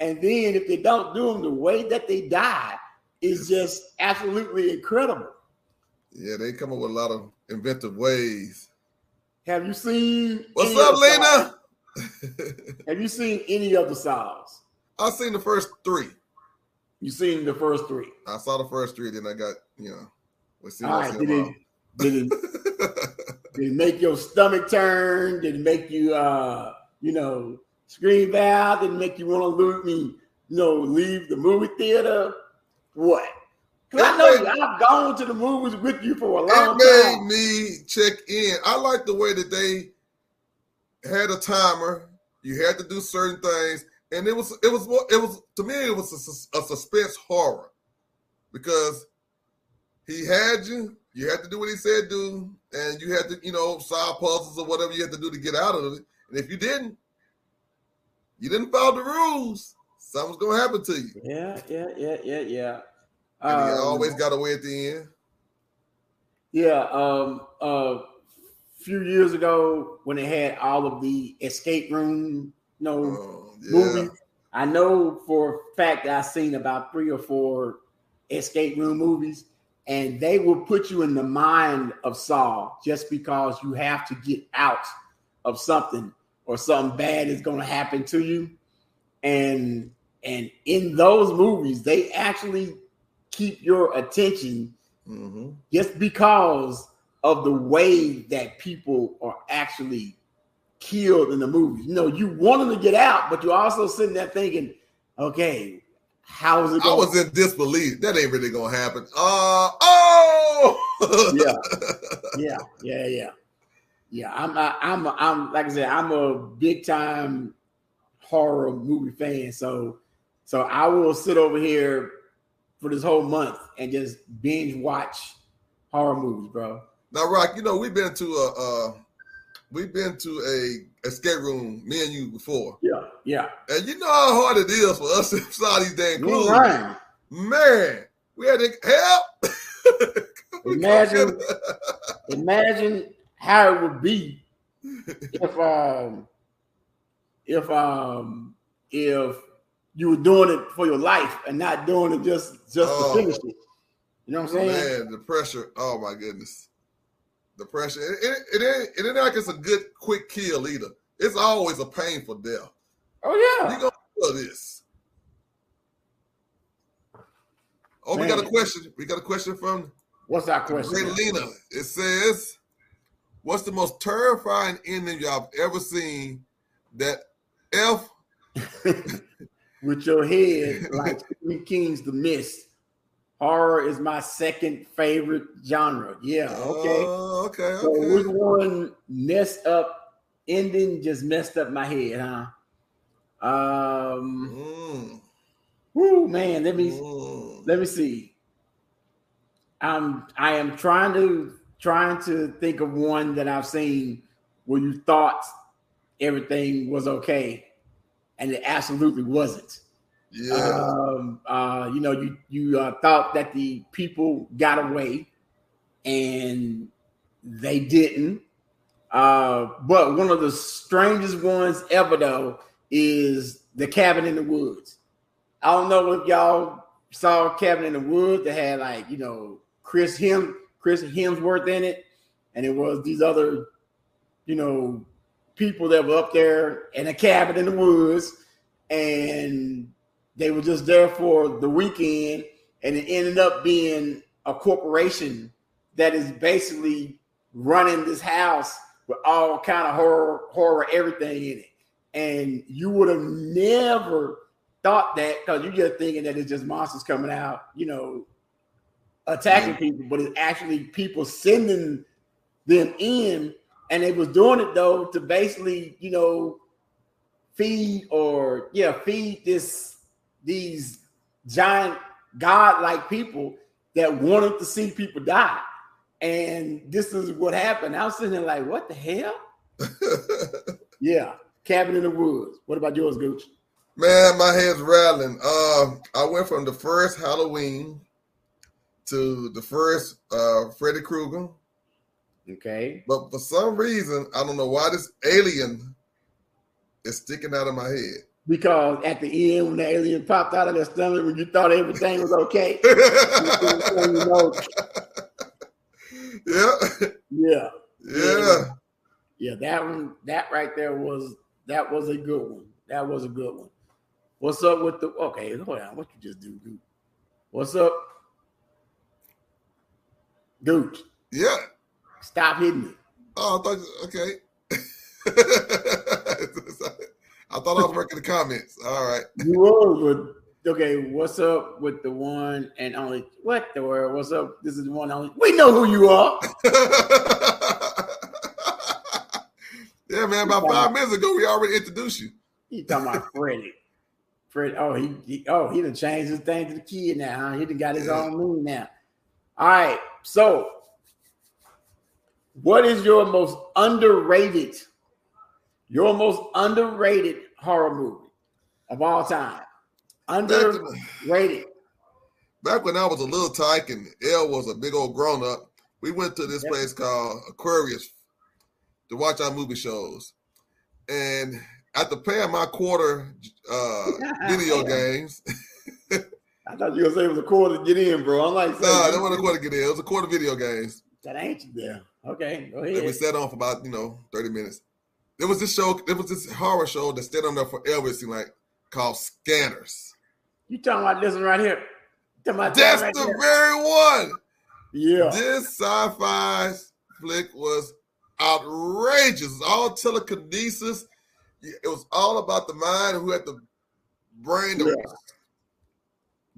and then if they don't do them the way that they die, is just absolutely incredible. Yeah, they come up with a lot of inventive ways. Have you seen? What's up, of the Saws? Lena? Have you seen any of the Saws? I've seen the first three. You seen the first three? I saw the first three, then I got, you know, we see All what's right. Did it, did it did it make your stomach turn? Did it make you uh you know scream out? didn't make you want to lose me? You know, leave the movie theater? What? 'Cause I know you, I've gone to the movies with you for a long time. it time. made me check in. I like the way that they had a timer. You had to do certain things, and it was it was more it was to me it was a, a suspense horror because he had you. You had to do what he said do, and you had to you know solve puzzles or whatever you had to do to get out of it. And if you didn't, you didn't follow the rules. Something's gonna happen to you. Yeah, yeah, yeah, yeah, yeah. And he Um, always got away at the end. Yeah, um, a few years ago when they had all of the escape room, you know, Oh, yeah. movies. I know for a fact I've seen about three or four escape room movies, and they will put you in the mind of Saw just because you have to get out of something or something bad is going to happen to you. And and in those movies, they actually keep your attention Mhm. just because of the way that people are actually killed in the movie. You know, you want them to get out, but you're also sitting there thinking, okay, how is it going? I was in disbelief. That ain't really gonna happen. Uh oh. yeah, yeah, yeah, yeah, yeah. I'm, I, I'm, I'm, like I said, I'm a big time horror movie fan. So, so I will sit over here for this whole month and just binge watch horror movies, bro. Now, Rock, you know we've been to a uh, we've been to a escape room, me and you before, Yeah, yeah. and you know how hard it is for us to solve these damn clues. right. Man, we had to help. Imagine- Imagine how it would be if um if um if you were doing it for your life and not doing it just just Oh. to finish it. You know what I'm saying? Man, the pressure. Oh my goodness. The pressure. It, it, it ain't it ain't like it's a good quick kill either. It's always a painful death. Oh You yeah. gonna feel this. Oh, we got a question. We got a question from What's our question? Lena. It says, What's the most terrifying ending y'all have ever seen that F With your head like Stephen King's The Mist. Horror is my second favorite genre. Yeah, okay. Oh, okay, So which one messed up ending just messed up my head, huh? Um Mm, whoo man, let me mm. let me see. I'm I am trying to trying to think of one that I've seen where you thought everything was okay and it absolutely wasn't. Yeah. Um, uh, you know, you you uh, thought that the people got away, and they didn't. Uh, but one of the strangest ones ever, though, is the cabin in the woods. I don't know if y'all saw Cabin in the Woods that had like you know Chris Hem Chris Hemsworth in it, and it was these other you know people that were up there in a cabin in the woods, and they were just there for the weekend, and it ended up being a corporation that is basically running this house with all kind of horror, horror, everything in it. And you would have never thought that because you're just thinking that it's just monsters coming out, you know, attacking people, but it's actually people sending them in, and they was doing it though to basically, you know, feed or yeah, feed this these giant godlike people that wanted to see people die. And this is what happened. I was sitting there like, what the hell? Yeah, cabin in the woods. What about yours, Gooch? Man, my head's rattling. Um, I went from the first Halloween to the first uh Freddy Krueger, Okay. but for some reason, I don't know why this alien is sticking out of my head. Because at the end, when the alien popped out of their stomach, when you thought everything was okay, you know, yeah, yeah, yeah. yeah, that one, that right there was that was a good one. That was a good one. What's up with the okay? Hold on, what you just do? What's up, Gooch? Yeah. Stop hitting it. Oh, I thought okay. I thought I was working the comments. All right. You were, but okay. What's up with the one and only? What the world? What's up? This is the one only. We know who you are. yeah, man. About five minutes ago, we already introduced you. You talking about Freddie? Fred. Oh, he, he. Oh, he done changed his thing to the kid now. Huh? He done got his Yeah. own moon now. All right. So, what is your most underrated? Your most underrated horror movie of all time? Underrated. Back when I was a little tyke and L was a big old grown up, we went to this Yep. place called Aquarius to watch our movie shows. And after paying my quarter uh, video games, I thought you were gonna say it was a quarter to get in, bro. I'm like, no, I didn't want to quarter to get in. It was a quarter video games. that ain't you there. Okay, go And we ahead. sat on for about, you know, 30 minutes. There was this show, there was this horror show that stayed on there forever, it seemed like, called Scanners. You talking about this one right here? You talking That's right the there? very one. Yeah. This sci-fi flick was outrageous. All telekinesis. It was all about the mind who had the brain to Yeah.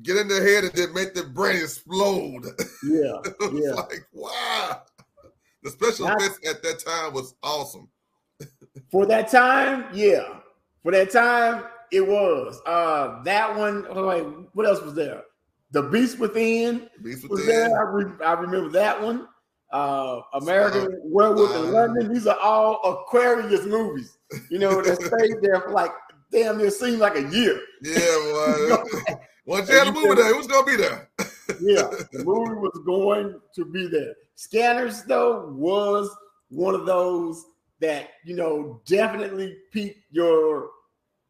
Get in their head and then make their brain explode. Yeah. it was Yeah. like, wow. The special effects at that time was awesome. For that time, yeah. For that time, it was. Uh that one, like, what else was there? The Beast Within Beast was Within. there. I, re- I remember that one. Uh, American Werewolf uh, in London. These are all Aquarius movies. You know, that stayed there for like damn near seemed like a year. Yeah, well, once you had a movie there, it was gonna be there. Yeah, the movie was going to be there. Scanners, though, was one of those that you know definitely piqued your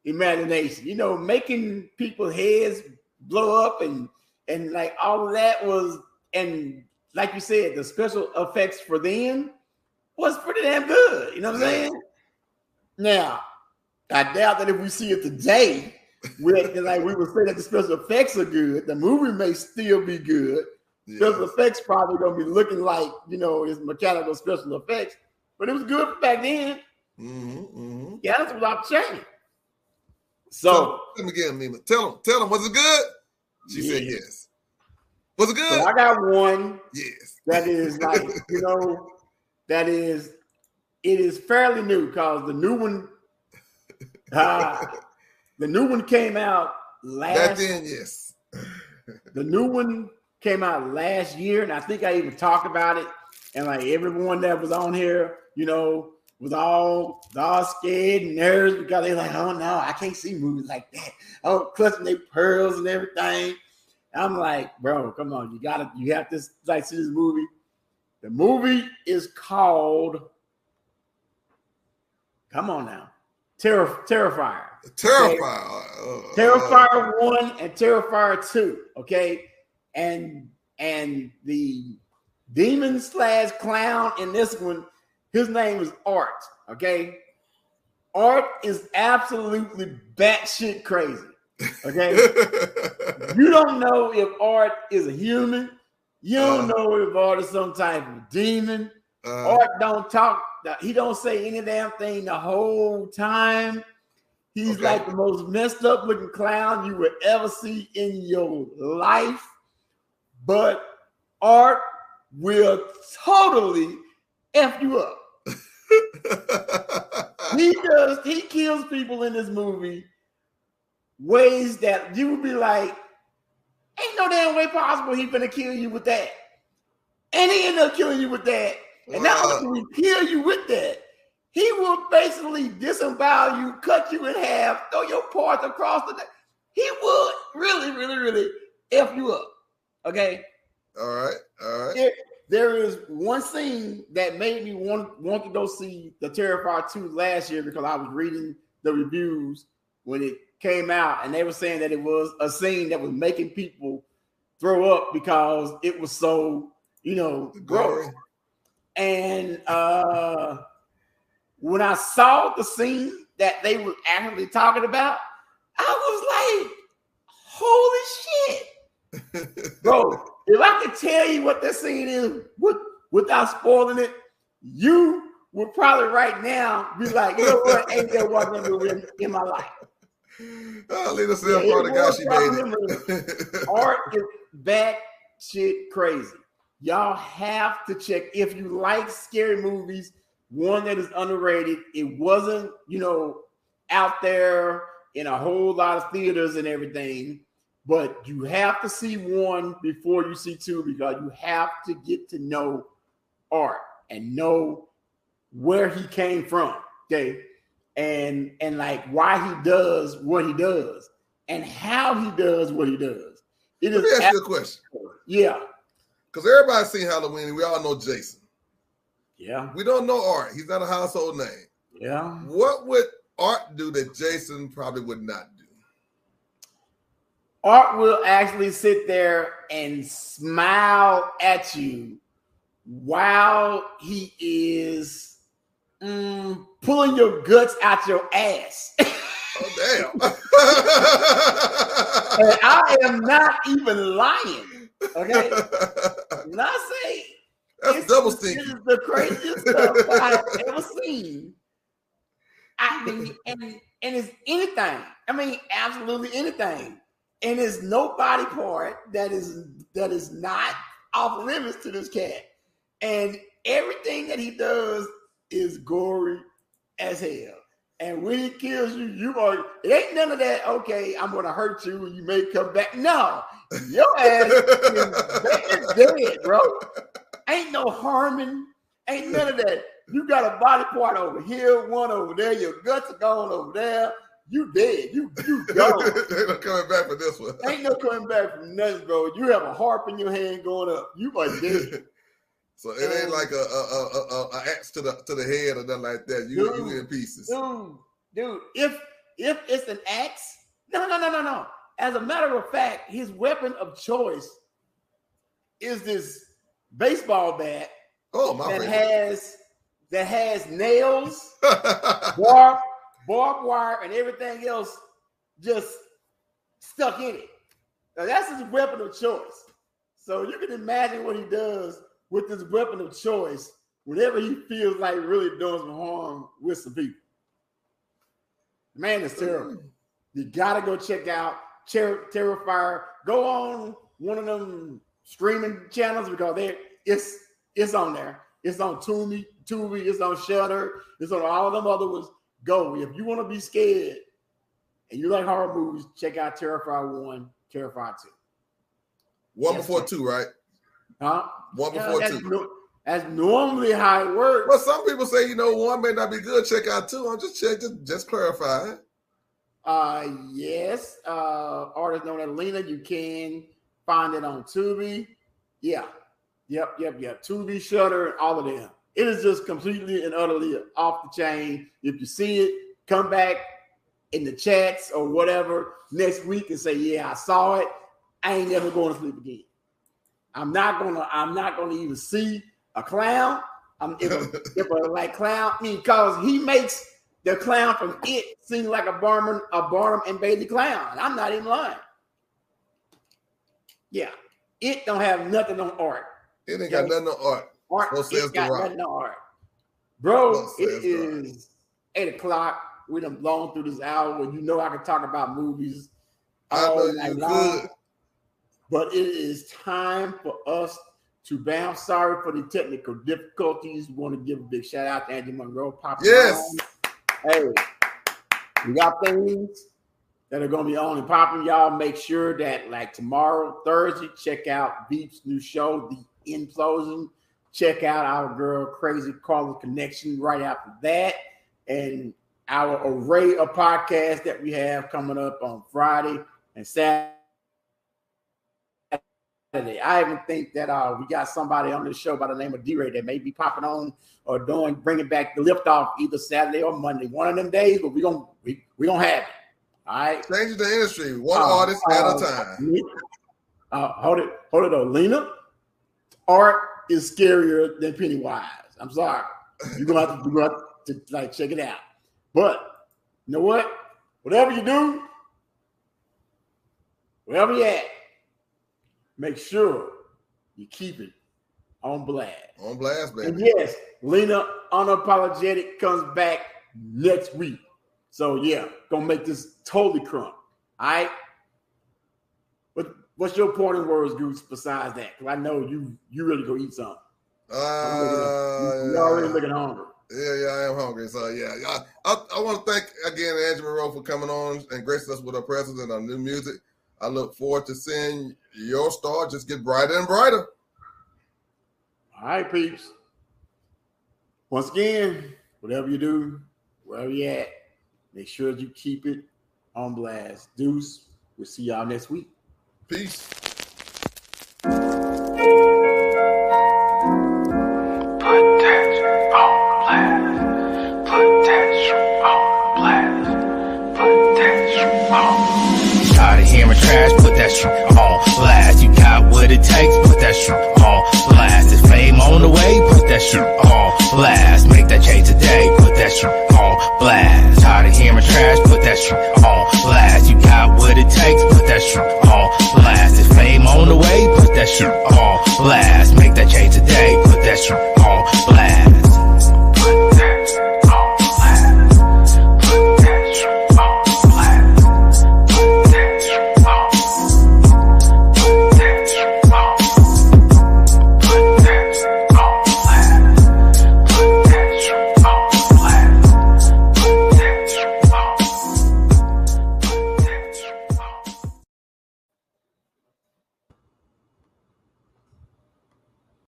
imagination. You know, making people's heads blow up and and like all of that was and like you said, the special effects for then was pretty damn good. You know what I'm saying? Now, I doubt that if we see it today, with like we would say that the special effects are good, the movie may still be good. Special effects probably gonna be looking like you know it's mechanical special effects, but it was good back then. Mhm, mhm. Yeah, that's without change. So, Tell him again, Mima. Tell him. Tell him. Was it good? She said yes. Was it so good? I got one yes. that is like you know that is it is fairly new because the new one uh, the new one came out last then, yes. the new one came out last year and i think i even talked about it and like everyone that was on here you know was all all scared and nervous because they're like oh no i can't see movies like that. Oh clutching their pearls and everything. I'm like bro come on you gotta you have to like see this movie. The movie is called come on now Terror, Terrifier. Terrifier. Uh, Terrifier one and Terrifier two. Okay, and and the demon slash clown in this one, his name is Art. Okay, Art is absolutely batshit crazy. Okay, you don't know if Art is a human. You don't Uh. know if Art is some type of demon. Uh, Art don't talk. He don't say any damn thing the whole time. He's Okay. like the most messed up looking clown you would ever see in your life. But Art will totally f you up. He does. He kills people in this movie ways that you would be like, ain't no damn way possible he gonna kill you with that. And he end up killing you with that. And not only will he kill you with that, he will basically disembowel you, cut you in half, throw your parts across the. He would really, really, really f you up. Okay. all right. All right. There, there is one scene that made me want want to go see the Terrifier 2 last year because I was reading the reviews when it came out, and they were saying that it was a scene that was making people throw up because it was so, you know, gross. And uh when I saw the scene that they were actually talking about, I was like, holy shit. Bro, if I could tell you what this scene is with, without spoiling it, you would probably right now be like, you know what, ain't that what I'm doing in, in my life. Oh, Lena said Yeah, part of God she made it. Art is bat shit crazy. Y'all have to check if you like scary movies. One that is underrated. It wasn't, you know, out there in a whole lot of theaters and everything, but you have to see one before you see two because you have to get to know Art and know where he came from. Okay. And and like why he does what he does and how he does what he does. It Let me is ask you a question. yeah, Because everybody's seen Halloween and we all know Jason. yeah, We don't know Art. He's not a household name. yeah. What would Art do that Jason probably would not do? Art will actually sit there and smile at you while he is mm, pulling your guts out your ass. Oh, damn. and I am not even lying. Okay. When I say That's It's- double This is the craziest stuff I've ever seen. I mean, and and it's anything. I mean, absolutely anything. And it's no body part that is that is not off limits to this cat. And everything that he does is gory as hell. And when he kills you, you are it ain't none of that. Okay, I'm gonna hurt you and you may come back. No, your ass is dead, bro. Ain't no harming, ain't none of that. You got a body part over here, one over there, your guts are gone over there. You dead. You you go. Ain't no coming back for this one. Ain't no coming back from nothing, bro. You have a harp in your hand going up. You are dead. so it ain't like a, a, a, a, a axe to the to the head or nothing like that. You you in pieces. dude, dude. If if it's an axe, no, no, no, no, no. As a matter of fact, his weapon of choice is this baseball bat Oh my that has that has nails, barb, barbed wire, and everything else just stuck in it. Now that's his weapon of choice. So you can imagine what he does with this weapon of choice whenever he feels like really doing some harm with some people. The man is terrible. Mm. You gotta go check out Ter- Terrifier. Go on one of them streaming channels because they it's it's on there. It's on Tubi, Tubi, it's on Shutter, it's on all of them other ones. Go. If you want to be scared and you like horror movies, check out Terrifier 1, Terrifier 2. One Yes, before sir. two, right? Huh? One Yeah, before that's, two. no- that's normally how it works. Well, some people say you know one may not be good. Check out two. I'm just check just just clarify. Uh yes. Uh artist known as Lena. You can find it on Tubi. Yeah. Yep, yep, yep. Tubi, Shutter, and all of them. It is just completely and utterly off the chain. If you see it, come back in the chats or whatever next week and say, Yeah, I saw it. I ain't never going to sleep again. I'm not gonna, I'm not gonna even see a clown. I'm if a, if a like clown, I mean, because he makes the clown from it seem like a Barnum, a Barnum and Bailey clown. I'm not even lying. Yeah, it don't have nothing on art. It ain't got nothing on art. Art, Well, it's says got nothing on art. Bro, it says The Rock. is eight o'clock. We done blown through this hour, you know I can talk about movies I all night you long. good. But it is time for us to bounce. Sorry for the technical difficulties. We want to give a big shout out to Angie Monroe. Papa Yes. Hey, we got things that are going to be on and popping. Y'all make sure that, like tomorrow, Thursday, check out Veep's new show, The Implosion. Check out our girl, Crazy Carla Connection, right after that. And our array of podcasts that we have coming up on Friday and Saturday. I even think that uh, we got somebody on the show by the name of D-Ray that may be popping on or doing bringing back the lift off either Saturday or Monday, one of them days. But we gonna we we gonna have it. All right. Changing the industry, one Uh, artist at uh, a time. Uh, hold it, hold it though, Lena. Art is scarier than Pennywise. I'm sorry. You're gonna have to, you're gonna have to like check it out. But you know what? Whatever you do, wherever you at, make sure you keep it on blast. On blast, baby. And yes, Lena Unapologetic comes back next week. So yeah, gonna make this totally crunk. All right. What what's your parting words, Goose, besides that? Because I know you you really go eat something. At- you- already Uh, looking hungry. yeah, yeah, I am hungry. So yeah, I, I, I want to thank again Angie Monroe for coming on and gracing us with her presence and our new music. I look forward to seeing your star just get brighter and brighter. All right, peeps. Once again, whatever you do, wherever you at, make sure you keep it on blast. Deuce, we'll see y'all next week. Peace. Put that on blast. You got what it takes, put that shit on blast. Is fame on the way, put that shit on blast. Make that change today, put that shit on blast. Tired of hearing trash, put that shit on blast. You got what it takes, put that shit on blast. Is fame on the way, put that shit on blast. Make that change today.